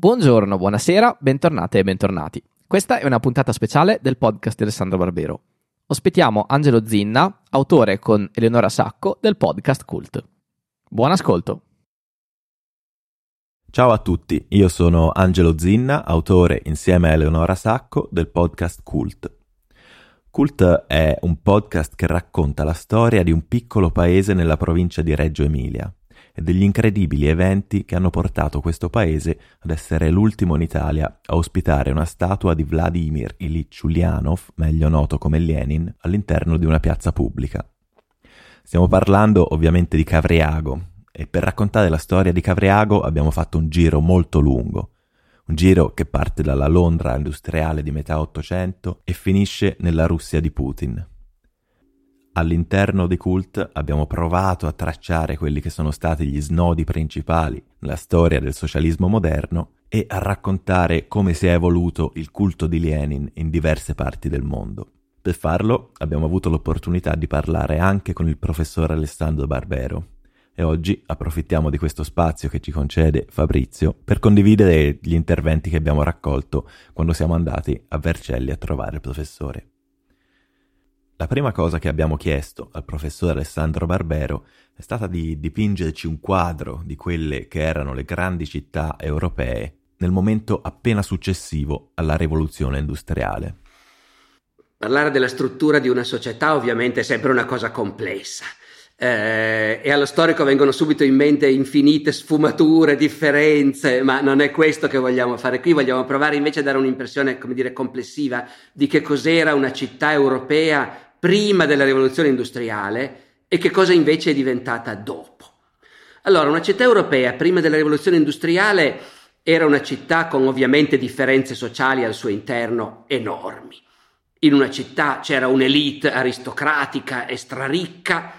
Buongiorno, buonasera, bentornate e bentornati. Questa è una puntata speciale del podcast di Alessandro Barbero. Ospitiamo Angelo Zinna, autore con Eleonora Sacco del podcast Cult. Buon ascolto. Ciao a tutti, io sono Angelo Zinna, autore insieme a Eleonora Sacco del podcast Cult. Cult è un podcast che racconta la storia di un piccolo paese nella provincia di Reggio Emilia e degli incredibili eventi che hanno portato questo paese ad essere l'ultimo in Italia a ospitare una statua di Vladimir Ilyich Ulyanov, meglio noto come Lenin, all'interno di una piazza pubblica. Stiamo parlando ovviamente di Cavriago e per raccontare la storia di Cavriago abbiamo fatto un giro molto lungo, un giro che parte dalla Londra industriale di metà Ottocento e finisce nella Russia di Putin. All'interno di Cult abbiamo provato a tracciare quelli che sono stati gli snodi principali nella storia del socialismo moderno e a raccontare come si è evoluto il culto di Lenin in diverse parti del mondo. Per farlo abbiamo avuto l'opportunità di parlare anche con il professor Alessandro Barbero e oggi approfittiamo di questo spazio che ci concede Fabrizio per condividere gli interventi che abbiamo raccolto quando siamo andati a Vercelli a trovare il professore. La prima cosa che abbiamo chiesto al professor Alessandro Barbero è stata di dipingerci un quadro di quelle che erano le grandi città europee nel momento appena successivo alla rivoluzione industriale. Parlare della struttura di una società ovviamente è sempre una cosa complessa eh, e allo storico vengono subito in mente infinite sfumature, differenze, ma non è questo che vogliamo fare qui, vogliamo provare invece a dare un'impressione, come dire, complessiva di che cos'era una città europea prima della rivoluzione industriale e che cosa invece è diventata dopo. Allora, una città europea prima della rivoluzione industriale era una città con ovviamente differenze sociali al suo interno enormi. In una città c'era un'elite aristocratica e straricca,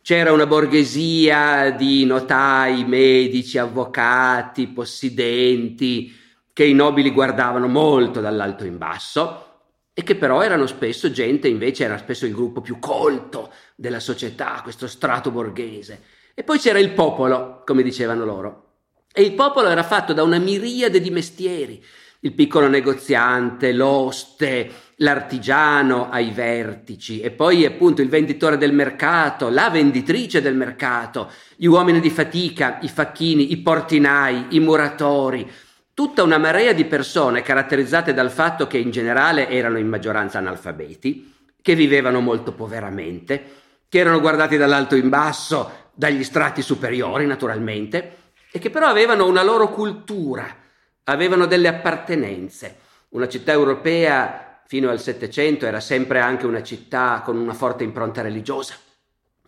c'era una borghesia di notai, medici, avvocati, possidenti, che i nobili guardavano molto dall'alto in basso e che però erano spesso gente, invece era spesso il gruppo più colto della società, questo strato borghese. E poi c'era il popolo, come dicevano loro. E il popolo era fatto da una miriade di mestieri, il piccolo negoziante, l'oste, l'artigiano ai vertici e poi appunto il venditore del mercato, la venditrice del mercato, gli uomini di fatica, i facchini, i portinai, i muratori, tutta una marea di persone caratterizzate dal fatto che in generale erano in maggioranza analfabeti, che vivevano molto poveramente, che erano guardati dall'alto in basso dagli strati superiori naturalmente e che però avevano una loro cultura, avevano delle appartenenze. Una città europea fino al Settecento era sempre anche una città con una forte impronta religiosa,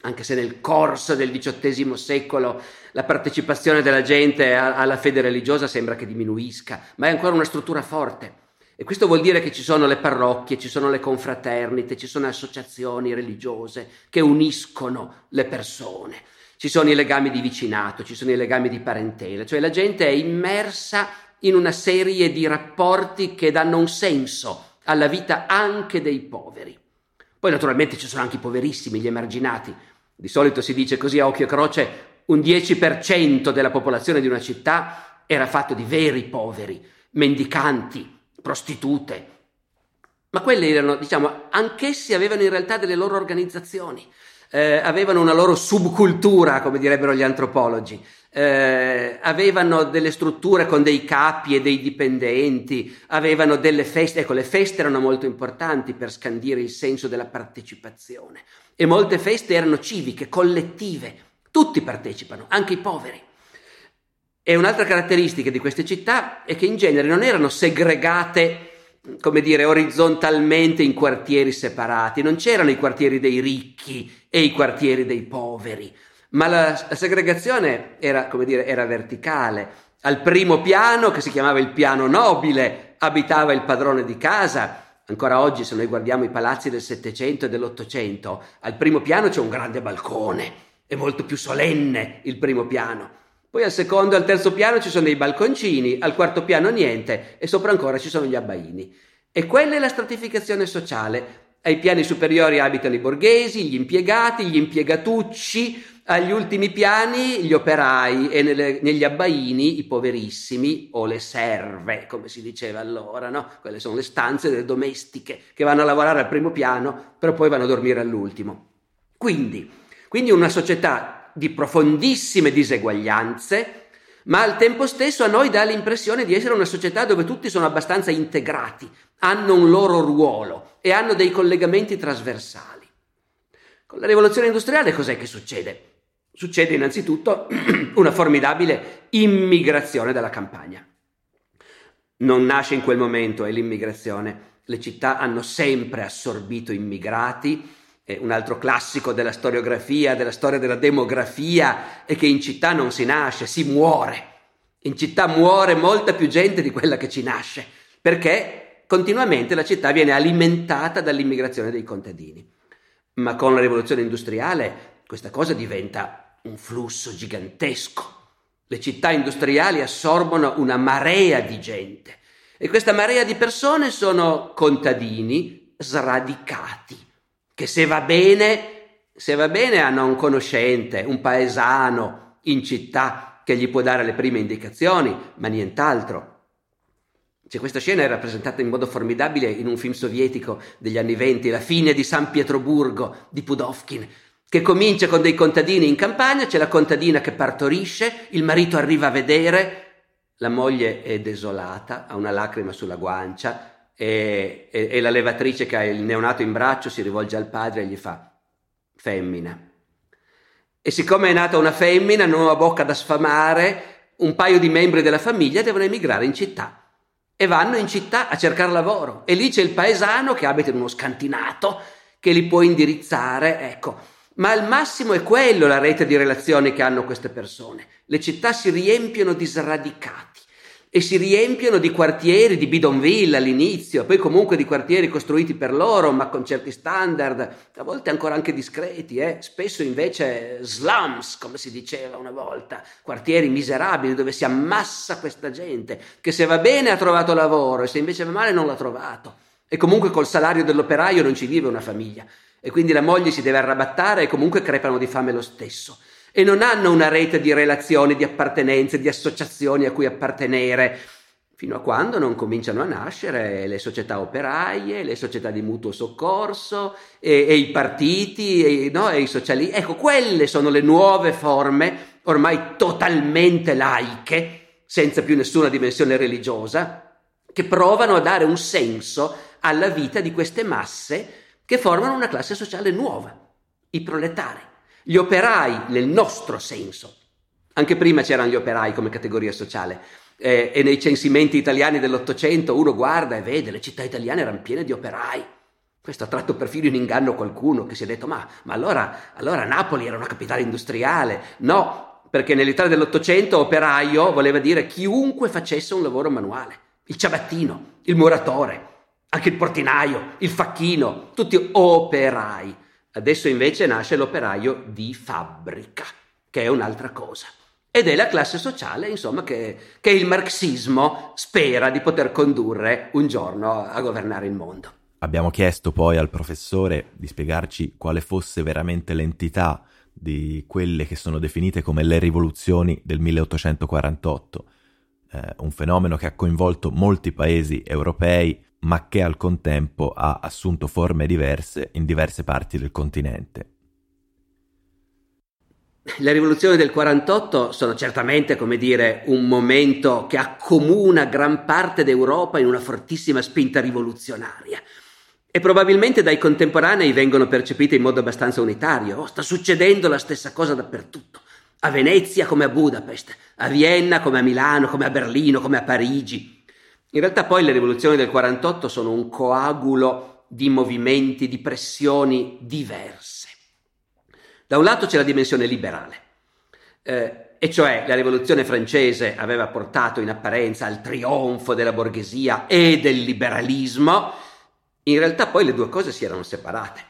anche se nel corso del XVIII secolo la partecipazione della gente alla fede religiosa sembra che diminuisca, ma è ancora una struttura forte. E questo vuol dire che ci sono le parrocchie, ci sono le confraternite, ci sono associazioni religiose che uniscono le persone, ci sono i legami di vicinato, ci sono i legami di parentela, cioè la gente è immersa in una serie di rapporti che danno un senso alla vita anche dei poveri. Poi naturalmente ci sono anche i poverissimi, gli emarginati. Di solito si dice così a occhio e croce, un 10% della popolazione di una città era fatto di veri poveri, mendicanti, prostitute. Ma quelli erano, diciamo, anch'essi avevano in realtà delle loro organizzazioni, eh, avevano una loro subcultura, come direbbero gli antropologi. Eh, avevano delle strutture con dei capi e dei dipendenti, avevano delle feste, ecco le feste erano molto importanti per scandire il senso della partecipazione. E molte feste erano civiche, collettive, tutti partecipano, anche i poveri. E un'altra caratteristica di queste città è che in genere non erano segregate, come dire, orizzontalmente in quartieri separati, non c'erano i quartieri dei ricchi e i quartieri dei poveri, ma la, la segregazione era, come dire, era verticale. Al primo piano, che si chiamava il piano nobile, abitava il padrone di casa. Ancora oggi, se noi guardiamo i palazzi del Settecento e dell'Ottocento, al primo piano c'è un grande balcone, è molto più solenne il primo piano. Poi al secondo e al terzo piano ci sono dei balconcini, al quarto piano niente e sopra ancora ci sono gli abbaini. E quella è la stratificazione sociale Ai piani superiori abitano i borghesi, gli impiegati, gli impiegatucci, agli ultimi piani gli operai e nelle, negli abbaini i poverissimi o le serve, come si diceva allora, no? Quelle sono le stanze delle domestiche che vanno a lavorare al primo piano, però poi vanno a dormire all'ultimo. Quindi, quindi una società di profondissime diseguaglianze, ma al tempo stesso a noi dà l'impressione di essere una società dove tutti sono abbastanza integrati, hanno un loro ruolo e hanno dei collegamenti trasversali. Con la rivoluzione industriale cos'è che succede? Succede innanzitutto una formidabile immigrazione dalla campagna. Non nasce in quel momento, è l'immigrazione. Le città hanno sempre assorbito immigrati. E un altro classico della storiografia, della storia della demografia, è che in città non si nasce, si muore. In città muore molta più gente di quella che ci nasce, perché continuamente la città viene alimentata dall'immigrazione dei contadini. Ma con la rivoluzione industriale questa cosa diventa un flusso gigantesco. Le città industriali assorbono una marea di gente e questa marea di persone sono contadini sradicati, che se va bene, se va bene hanno un conoscente, un paesano in città che gli può dare le prime indicazioni, ma nient'altro. Cioè, questa scena è rappresentata in modo formidabile in un film sovietico degli anni venti, La fine di San Pietroburgo di Pudovkin, che comincia con dei contadini in campagna, c'è la contadina che partorisce, il marito arriva a vedere, la moglie è desolata, ha una lacrima sulla guancia e, e, e la levatrice che ha il neonato in braccio si rivolge al padre e gli fa femmina. E siccome è nata una femmina, non ha bocca da sfamare, un paio di membri della famiglia devono emigrare in città e vanno in città a cercare lavoro. E lì c'è il paesano che abita in uno scantinato che li può indirizzare, ecco. Ma al massimo è quello la rete di relazioni che hanno queste persone. Le città si riempiono di sradicati e si riempiono di quartieri di bidonville all'inizio, poi comunque di quartieri costruiti per loro, ma con certi standard, a volte ancora anche discreti, eh? spesso invece slums, come si diceva una volta, quartieri miserabili dove si ammassa questa gente, che se va bene ha trovato lavoro e se invece va male non l'ha trovato. E comunque col salario dell'operaio non ci vive una famiglia e quindi la moglie si deve arrabattare e comunque crepano di fame lo stesso. E non hanno una rete di relazioni, di appartenenze, di associazioni a cui appartenere, fino a quando non cominciano a nascere le società operaie, le società di mutuo soccorso e, e i partiti e, no, e i socialisti. Ecco, quelle sono le nuove forme, ormai totalmente laiche, senza più nessuna dimensione religiosa, che provano a dare un senso alla vita di queste masse che formano una classe sociale nuova, i proletari, gli operai nel nostro senso. Anche prima c'erano gli operai come categoria sociale eh, e nei censimenti italiani dell'Ottocento uno guarda e vede le città italiane erano piene di operai. Questo ha tratto perfino in inganno qualcuno che si è detto ma, ma allora, allora Napoli era una capitale industriale. No, perché nell'Italia dell'Ottocento operaio voleva dire chiunque facesse un lavoro manuale, il ciabattino, il muratore, anche il portinaio, il facchino, tutti operai. Adesso invece nasce l'operaio di fabbrica, che è un'altra cosa. Ed è la classe sociale, insomma, che, che il marxismo spera di poter condurre un giorno a governare il mondo. Abbiamo chiesto poi al professore di spiegarci quale fosse veramente l'entità di quelle che sono definite come le rivoluzioni del 1848, eh, un fenomeno che ha coinvolto molti paesi europei ma che al contempo ha assunto forme diverse in diverse parti del continente. Le rivoluzioni del 48 sono certamente, come dire, un momento che accomuna gran parte d'Europa in una fortissima spinta rivoluzionaria. E probabilmente dai contemporanei vengono percepite in modo abbastanza unitario. Oh, sta succedendo la stessa cosa dappertutto. A Venezia come a Budapest, a Vienna come a Milano, come a Berlino, come a Parigi. In realtà poi le rivoluzioni del 48 sono un coagulo di movimenti, di pressioni diverse. Da un lato c'è la dimensione liberale, eh, e cioè la rivoluzione francese aveva portato in apparenza al trionfo della borghesia e del liberalismo, in realtà poi le due cose si erano separate.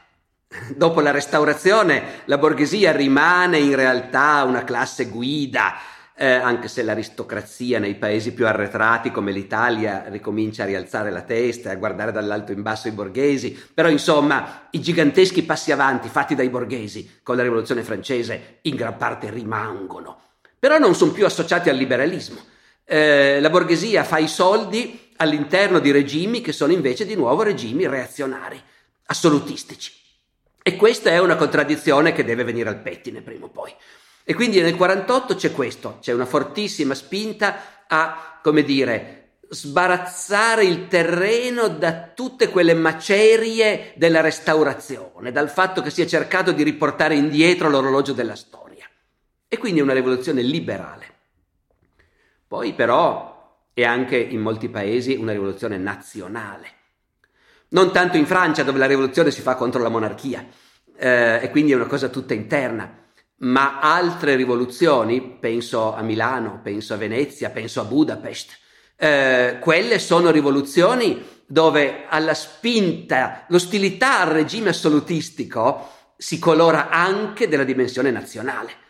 Dopo la restaurazione la borghesia rimane in realtà una classe guida, eh, anche se l'aristocrazia nei paesi più arretrati come l'Italia ricomincia a rialzare la testa e a guardare dall'alto in basso i borghesi, però insomma i giganteschi passi avanti fatti dai borghesi con la rivoluzione francese in gran parte rimangono, però non sono più associati al liberalismo. Eh, la borghesia fa i soldi all'interno di regimi che sono invece di nuovo regimi reazionari, assolutistici. E questa è una contraddizione che deve venire al pettine prima o poi. E quindi nel 48 c'è questo, c'è una fortissima spinta a, come dire, sbarazzare il terreno da tutte quelle macerie della restaurazione, dal fatto che si è cercato di riportare indietro l'orologio della storia. E quindi è una rivoluzione liberale. Poi però è anche in molti paesi una rivoluzione nazionale non tanto in Francia dove la rivoluzione si fa contro la monarchia eh, e quindi è una cosa tutta interna, ma altre rivoluzioni, penso a Milano, penso a Venezia, penso a Budapest, eh, quelle sono rivoluzioni dove alla spinta, l'ostilità al regime assolutistico si colora anche della dimensione nazionale.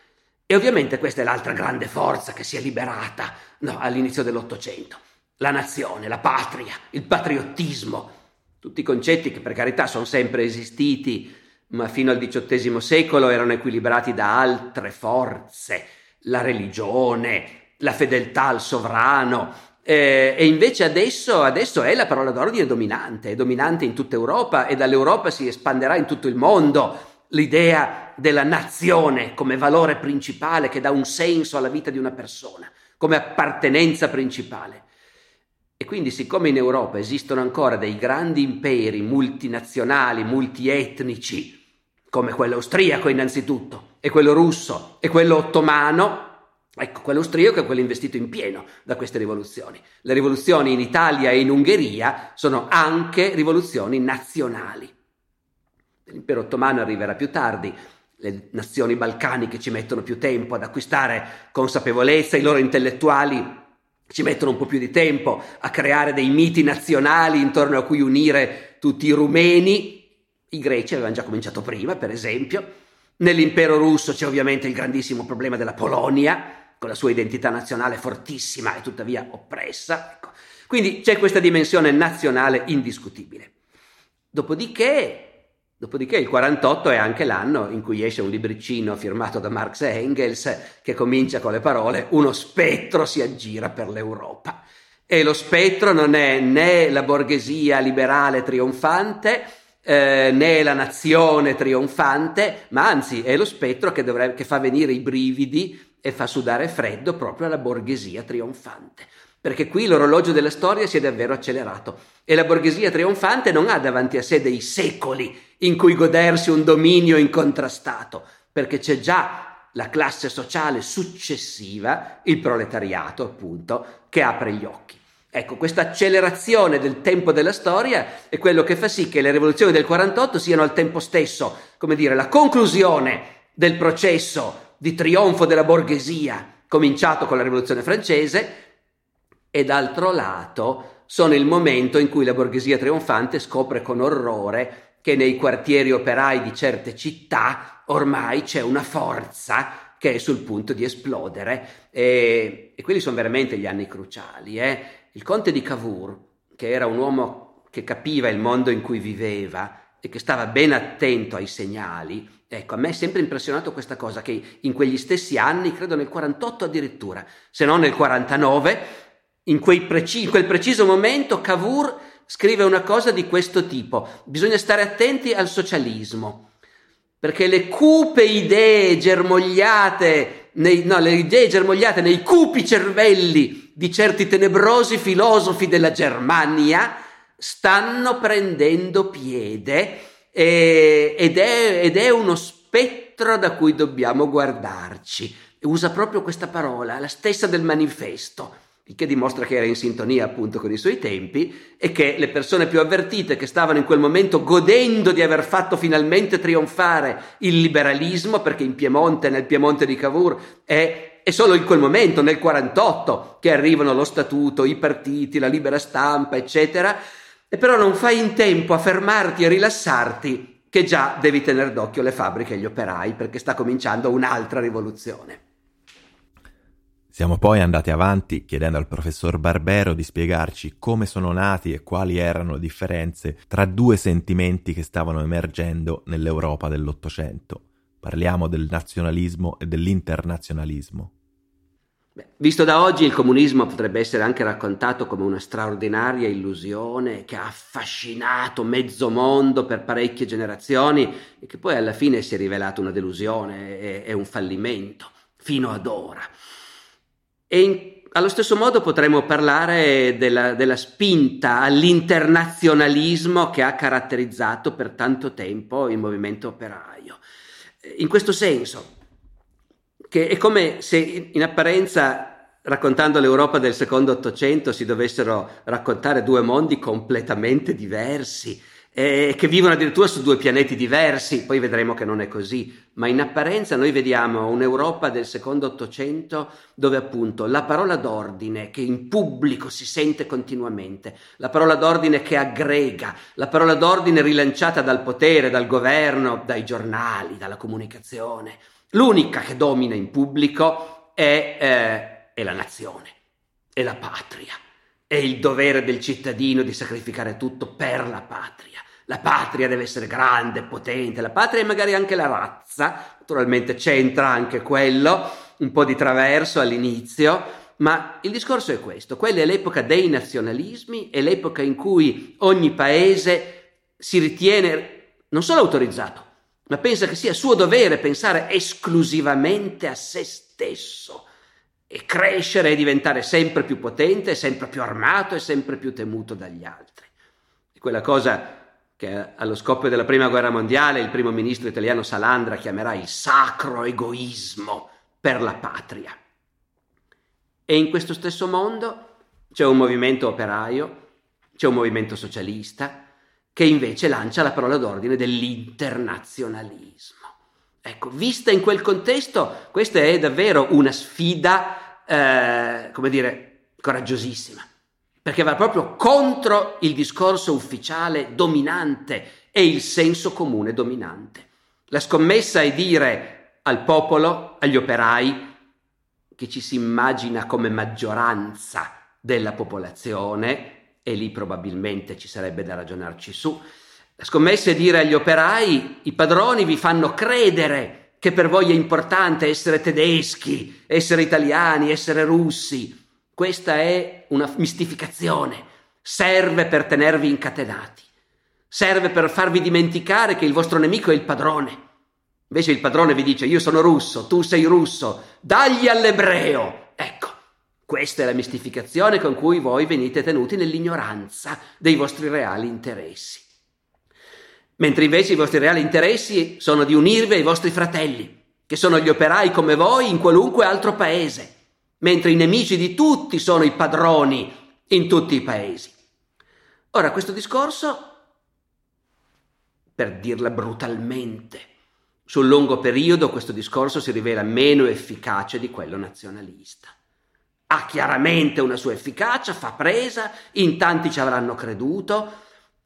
E ovviamente questa è l'altra grande forza che si è liberata no, all'inizio dell'Ottocento. La nazione, la patria, il patriottismo, tutti concetti che per carità sono sempre esistiti, ma fino al XVIII secolo erano equilibrati da altre forze, la religione, la fedeltà al sovrano, eh, e invece adesso, adesso, è la parola d'ordine dominante, è dominante in tutta Europa e dall'Europa si espanderà in tutto il mondo l'idea della nazione come valore principale che dà un senso alla vita di una persona, come appartenenza principale. E quindi siccome in Europa esistono ancora dei grandi imperi multinazionali, multietnici, come quello austriaco innanzitutto, e quello russo, e quello ottomano, Ecco, quello austriaco è quello investito in pieno da queste rivoluzioni. Le rivoluzioni in Italia e in Ungheria sono anche rivoluzioni nazionali. L'impero ottomano arriverà più tardi, le nazioni balcaniche ci mettono più tempo ad acquistare consapevolezza, i loro intellettuali ci mettono un po' più di tempo a creare dei miti nazionali intorno a cui unire tutti i rumeni. I greci avevano già cominciato prima, per esempio. Nell'impero russo c'è ovviamente il grandissimo problema della Polonia, con la sua identità nazionale fortissima e tuttavia oppressa. Ecco. Quindi c'è questa dimensione nazionale indiscutibile. Dopodiché Dopodiché il 48 è anche l'anno in cui esce un libricino firmato da Marx e Engels che comincia con le parole uno spettro si aggira per l'Europa. E lo spettro non è né la borghesia liberale trionfante, eh, né la nazione trionfante, ma anzi è lo spettro che, dovrebbe, che fa venire i brividi e fa sudare freddo proprio alla borghesia trionfante perché qui l'orologio della storia si è davvero accelerato e la borghesia trionfante non ha davanti a sé dei secoli in cui godersi un dominio incontrastato, perché c'è già la classe sociale successiva, il proletariato appunto, che apre gli occhi. Ecco, questa accelerazione del tempo della storia è quello che fa sì che le rivoluzioni del 48 siano al tempo stesso, come dire, la conclusione del processo di trionfo della borghesia cominciato con la rivoluzione francese e d'altro lato sono il momento in cui la borghesia trionfante scopre con orrore che nei quartieri operai di certe città ormai c'è una forza che è sul punto di esplodere e, e quelli sono veramente gli anni cruciali. Eh? Il conte di Cavour, che era un uomo che capiva il mondo in cui viveva e che stava ben attento ai segnali, Ecco, a me è sempre impressionato questa cosa che in quegli stessi anni, credo nel 48 addirittura, se non nel 49, in, preci- in quel preciso momento Cavour scrive una cosa di questo tipo. Bisogna stare attenti al socialismo, perché le cupe idee germogliate, nei, no, le idee germogliate nei cupi cervelli di certi tenebrosi filosofi della Germania stanno prendendo piede e, ed, è, ed è uno spettro da cui dobbiamo guardarci. Usa proprio questa parola, la stessa del manifesto il che dimostra che era in sintonia appunto con i suoi tempi e che le persone più avvertite che stavano in quel momento godendo di aver fatto finalmente trionfare il liberalismo, perché in Piemonte, nel Piemonte di Cavour, è, è solo in quel momento, nel 48, che arrivano lo statuto, i partiti, la libera stampa, eccetera, e però non fai in tempo a fermarti e rilassarti che già devi tenere d'occhio le fabbriche e gli operai perché sta cominciando un'altra rivoluzione. Siamo poi andati avanti chiedendo al professor Barbero di spiegarci come sono nati e quali erano le differenze tra due sentimenti che stavano emergendo nell'Europa dell'Ottocento. Parliamo del nazionalismo e dell'internazionalismo. Visto da oggi il comunismo potrebbe essere anche raccontato come una straordinaria illusione che ha affascinato mezzo mondo per parecchie generazioni e che poi alla fine si è rivelato una delusione e, e un fallimento, fino ad ora. E in, allo stesso modo potremmo parlare della, della spinta all'internazionalismo che ha caratterizzato per tanto tempo il movimento operaio. In questo senso, che è come se in apparenza raccontando l'Europa del secondo Ottocento si dovessero raccontare due mondi completamente diversi, eh, che vivono addirittura su due pianeti diversi, poi vedremo che non è così, ma in apparenza noi vediamo un'Europa del secondo Ottocento dove appunto la parola d'ordine che in pubblico si sente continuamente, la parola d'ordine che aggrega, la parola d'ordine rilanciata dal potere, dal governo, dai giornali, dalla comunicazione, l'unica che domina in pubblico è, eh, è la nazione, è la patria è il dovere del cittadino di sacrificare tutto per la patria. La patria deve essere grande, potente, la patria è magari anche la razza, naturalmente c'entra anche quello, un po' di traverso all'inizio, ma il discorso è questo, quella è l'epoca dei nazionalismi, è l'epoca in cui ogni paese si ritiene non solo autorizzato, ma pensa che sia suo dovere pensare esclusivamente a se stesso e crescere e diventare sempre più potente, sempre più armato e sempre più temuto dagli altri. È quella cosa che allo scoppio della prima guerra mondiale il primo ministro italiano Salandra chiamerà il sacro egoismo per la patria. E in questo stesso mondo c'è un movimento operaio, c'è un movimento socialista, che invece lancia la parola d'ordine dell'internazionalismo. Ecco, vista in quel contesto, questa è davvero una sfida eh, come dire, coraggiosissima, perché va proprio contro il discorso ufficiale dominante e il senso comune dominante. La scommessa è dire al popolo, agli operai, che ci si immagina come maggioranza della popolazione, e lì probabilmente ci sarebbe da ragionarci su, la scommessa è dire agli operai, i padroni vi fanno credere che per voi è importante essere tedeschi, essere italiani, essere russi. Questa è una mistificazione. Serve per tenervi incatenati. Serve per farvi dimenticare che il vostro nemico è il padrone. Invece il padrone vi dice io sono russo, tu sei russo, dagli all'ebreo. Questa è la mistificazione con cui voi venite tenuti nell'ignoranza dei vostri reali interessi mentre invece i vostri reali interessi sono di unirvi ai vostri fratelli, che sono gli operai come voi in qualunque altro paese, mentre i nemici di tutti sono i padroni in tutti i paesi. Ora, questo discorso, per dirla brutalmente, sul lungo periodo questo discorso si rivela meno efficace di quello nazionalista. Ha chiaramente una sua efficacia, fa presa, in tanti ci avranno creduto,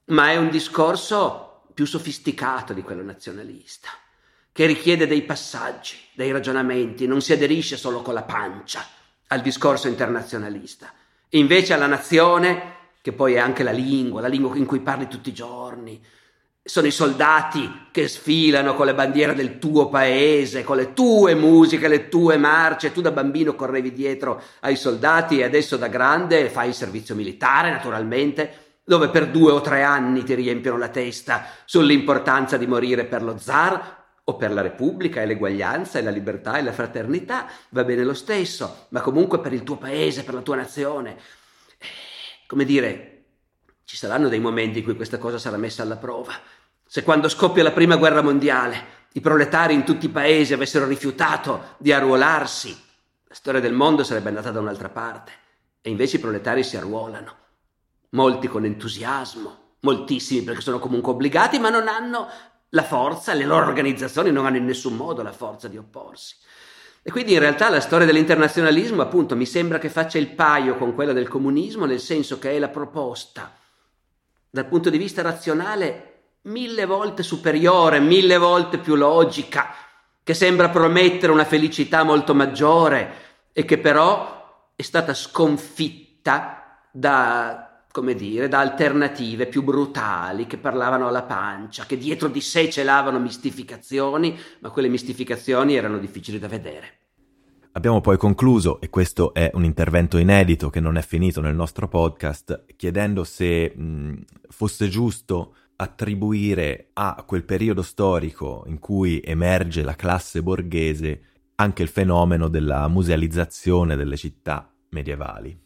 ma è un discorso più sofisticato di quello nazionalista, che richiede dei passaggi, dei ragionamenti, non si aderisce solo con la pancia al discorso internazionalista. Invece alla nazione, che poi è anche la lingua, la lingua in cui parli tutti i giorni, sono i soldati che sfilano con le bandiere del tuo paese, con le tue musiche, le tue marce. Tu da bambino correvi dietro ai soldati e adesso da grande fai il servizio militare, naturalmente, dove per due o tre anni ti riempiono la testa sull'importanza di morire per lo zar o per la Repubblica e l'eguaglianza e la libertà e la fraternità, va bene lo stesso, ma comunque per il tuo paese, per la tua nazione. Eh, come dire, ci saranno dei momenti in cui questa cosa sarà messa alla prova. Se quando scoppia la prima guerra mondiale i proletari in tutti i paesi avessero rifiutato di arruolarsi, la storia del mondo sarebbe andata da un'altra parte. E invece i proletari si arruolano molti con entusiasmo, moltissimi perché sono comunque obbligati, ma non hanno la forza, le loro organizzazioni non hanno in nessun modo la forza di opporsi. E quindi in realtà la storia dell'internazionalismo, appunto, mi sembra che faccia il paio con quella del comunismo, nel senso che è la proposta, dal punto di vista razionale, mille volte superiore, mille volte più logica, che sembra promettere una felicità molto maggiore, e che però è stata sconfitta da, come dire, da alternative più brutali che parlavano alla pancia, che dietro di sé celavano mistificazioni, ma quelle mistificazioni erano difficili da vedere. Abbiamo poi concluso, e questo è un intervento inedito che non è finito nel nostro podcast, chiedendo se mh, fosse giusto attribuire a quel periodo storico in cui emerge la classe borghese anche il fenomeno della musealizzazione delle città medievali.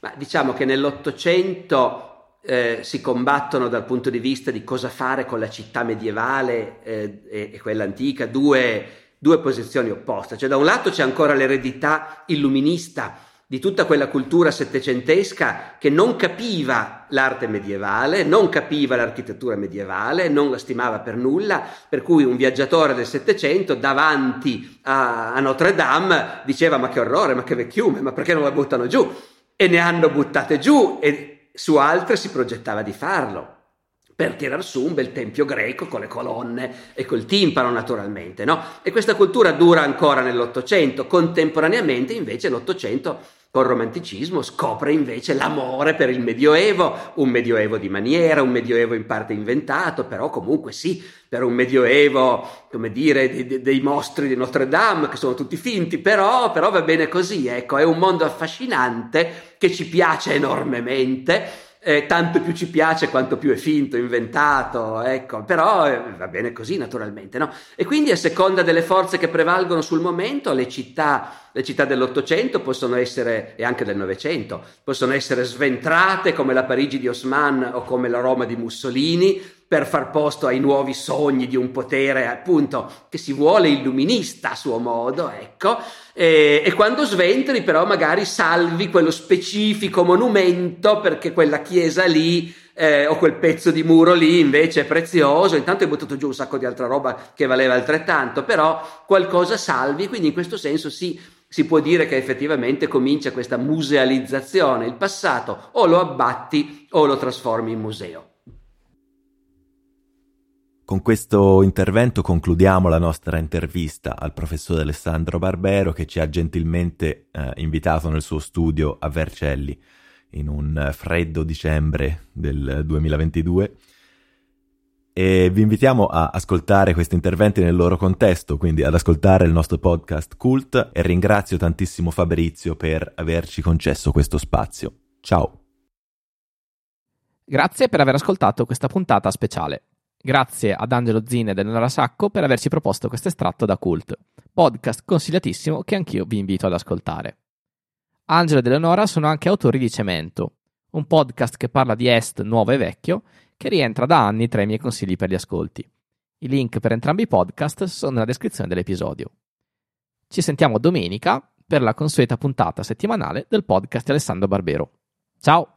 Ma diciamo che nell'Ottocento eh, si combattono dal punto di vista di cosa fare con la città medievale eh, e, e, quella antica due, due posizioni opposte. Cioè da un lato c'è ancora l'eredità illuminista di tutta quella cultura settecentesca che non capiva l'arte medievale, non capiva l'architettura medievale, non la stimava per nulla, per cui un viaggiatore del Settecento davanti a, a Notre Dame diceva ma che orrore, ma che vecchiume, ma perché non la buttano giù? E ne hanno buttate giù e su altre si progettava di farlo per tirar su un bel tempio greco con le colonne e col timpano naturalmente, no? E questa cultura dura ancora nell'Ottocento, contemporaneamente invece l'Ottocento col romanticismo scopre invece l'amore per il Medioevo, un Medioevo di maniera, un Medioevo in parte inventato, però comunque sì, per un Medioevo, come dire, dei, dei mostri di Notre Dame, che sono tutti finti, però, però va bene così, ecco, è un mondo affascinante che ci piace enormemente eh, tanto più ci piace quanto più è finto, inventato, ecco, però eh, va bene così naturalmente, no? E quindi a seconda delle forze che prevalgono sul momento, le città, le città dell'Ottocento possono essere, e anche del Novecento, possono essere sventrate come la Parigi di Osman o come la Roma di Mussolini, per far posto ai nuovi sogni di un potere appunto che si vuole illuminista a suo modo, ecco, e, e, quando sventri però magari salvi quello specifico monumento perché quella chiesa lì eh, o quel pezzo di muro lì invece è prezioso, intanto hai buttato giù un sacco di altra roba che valeva altrettanto, però qualcosa salvi, quindi in questo senso sì, si può dire che effettivamente comincia questa musealizzazione, il passato o lo abbatti o lo trasformi in museo. Con questo intervento concludiamo la nostra intervista al professor Alessandro Barbero che ci ha gentilmente eh, invitato nel suo studio a Vercelli in un freddo dicembre del 2022 e vi invitiamo a ascoltare questi interventi nel loro contesto, quindi ad ascoltare il nostro podcast Cult e ringrazio tantissimo Fabrizio per averci concesso questo spazio. Ciao! Grazie per aver ascoltato questa puntata speciale. Grazie ad Angelo Zin ed Eleonora Sacco per averci proposto questo estratto da Cult, podcast consigliatissimo che anch'io vi invito ad ascoltare. Angelo ed Eleonora sono anche autori di Cemento, un podcast che parla di Est nuovo e vecchio, che rientra da anni tra i miei consigli per gli ascolti. I link per entrambi i podcast sono nella descrizione dell'episodio. Ci sentiamo domenica per la consueta puntata settimanale del podcast Alessandro Barbero. Ciao!